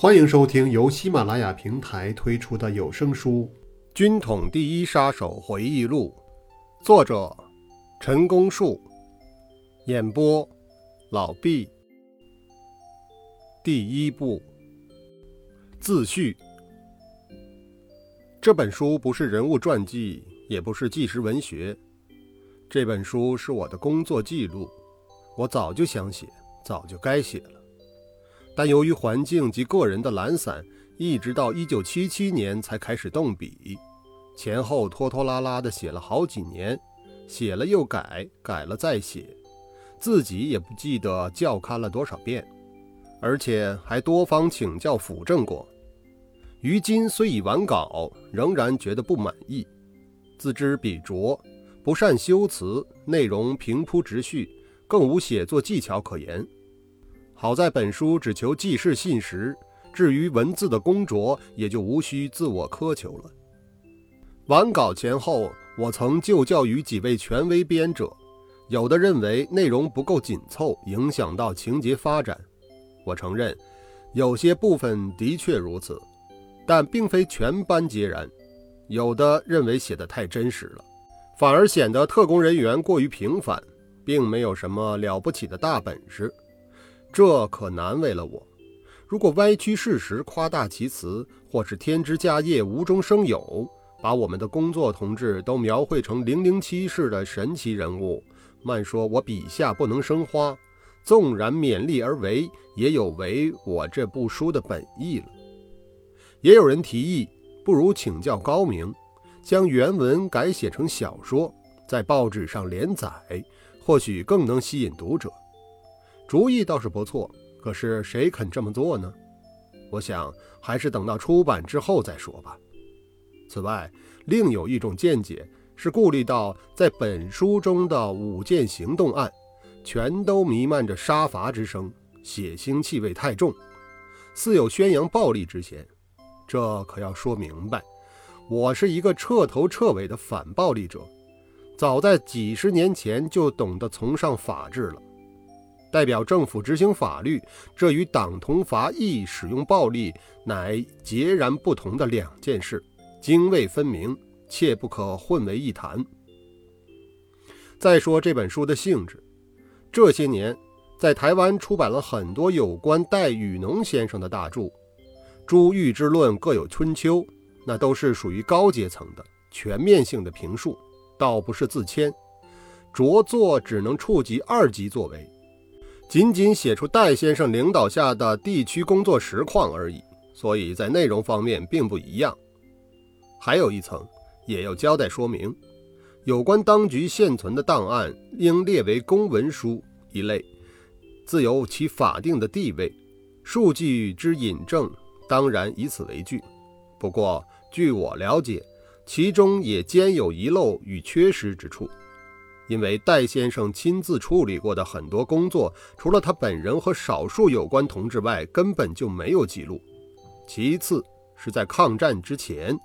欢迎收听由喜马拉雅平台推出的有声书《军统第一杀手回忆录》，作者陈功树，演播老毕。第一部自序。这本书不是人物传记，也不是纪实文学，这本书是我的工作记录。我早就想写，早就该写了。但由于环境及个人的懒散，一直到一九七七年才开始动笔，前后拖拖拉拉地写了好几年，写了又改，改了再写，自己也不记得校勘了多少遍，而且还多方请教辅正过。于今虽已完稿，仍然觉得不满意，自知笔拙，不善修辞，内容平铺直叙，更无写作技巧可言。好在本书只求记事信实，至于文字的工拙，也就无需自我苛求了。完稿前后，我曾就教于几位权威编者，有的认为内容不够紧凑，影响到情节发展。我承认，有些部分的确如此，但并非全班皆然。有的认为写得太真实了，反而显得特工人员过于平凡，并没有什么了不起的大本事。这可难为了我。如果歪曲事实、夸大其词，或是添枝加叶、无中生有，把我们的工作同志都描绘成零零七式的神奇人物，慢说我笔下不能生花。纵然勉力而为，也有违我这部书的本意了。也有人提议，不如请教高明，将原文改写成小说，在报纸上连载，或许更能吸引读者。主意倒是不错，可是谁肯这么做呢？我想还是等到出版之后再说吧。此外，另有一种见解是顾虑到在本书中的五件行动案，全都弥漫着杀伐之声，血腥气味太重，似有宣扬暴力之嫌。这可要说明白，我是一个彻头彻尾的反暴力者，早在几十年前就懂得崇尚法治了。代表政府执行法律，这与党同伐异、使用暴力乃截然不同的两件事，泾渭分明，切不可混为一谈。再说这本书的性质，这些年在台湾出版了很多有关戴雨农先生的大著，诸欲之论各有春秋，那都是属于高阶层的全面性的评述，倒不是自谦，着作只能触及二级作为。仅仅写出戴先生领导下的地区工作实况而已，所以在内容方面并不一样。还有一层，也要交代说明：有关当局现存的档案，应列为公文书一类，自有其法定的地位。数据之引证，当然以此为据。不过，据我了解，其中也兼有遗漏与缺失之处。因为戴先生亲自处理过的很多工作，除了他本人和少数有关同志外，根本就没有记录。其次是在抗战之前，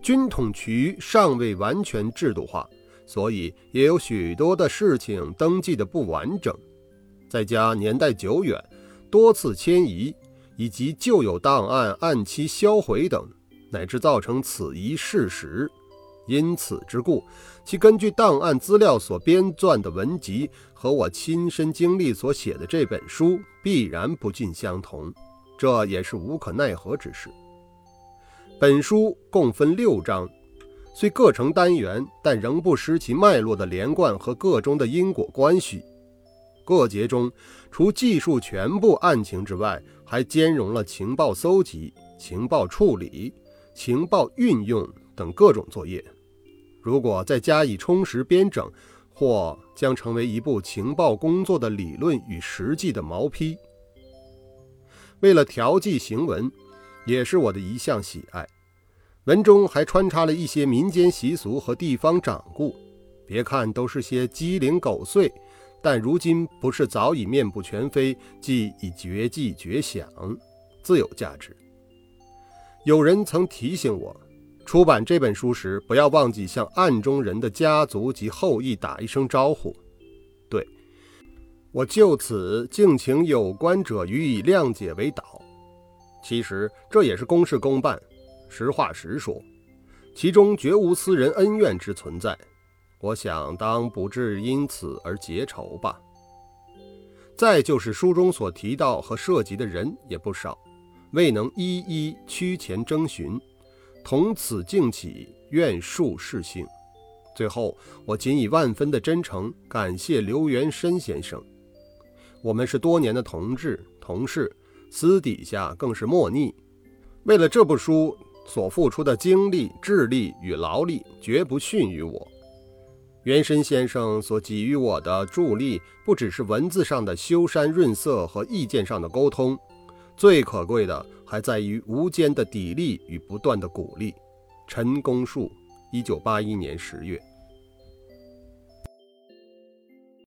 军统局尚未完全制度化，所以也有许多的事情登记的不完整。再加年代久远，多次迁移，以及旧有档案按期销毁等，乃至造成此一事实。因此之故，其根据档案资料所编撰的文集和我亲身经历所写的这本书必然不尽相同，这也是无可奈何之事。本书共分六章，虽各成单元，但仍不失其脉络的连贯和个中的因果关系。各节中，除记述全部案情之外，还兼容了情报搜集、情报处理、情报运用。等各种作业，如果再加以充实编整，或将成为一部情报工作的理论与实际的毛坯。为了调剂行文，也是我的一项喜爱。文中还穿插了一些民间习俗和地方掌故，别看都是些鸡零狗碎，但如今不是早已面目全非，即已绝迹绝响，自有价值。有人曾提醒我。出版这本书时，不要忘记向案中人的家族及后裔打一声招呼。对我就此敬请有关者予以谅解为导。其实这也是公事公办，实话实说，其中绝无私人恩怨之存在。我想当不至因此而结仇吧。再就是书中所提到和涉及的人也不少，未能一一趋前征询，同此敬起，愿恕世幸。最后，我仅以万分的真诚感谢刘元申先生。我们是多年的同志同事，私底下更是莫逆。为了这部书所付出的精力、智力与劳力，绝不逊于我。元申先生所给予我的助力，不只是文字上的修删润色和意见上的沟通，最可贵的还在于无间的砥砺与不断的鼓励。陈公树，一九八一年十月。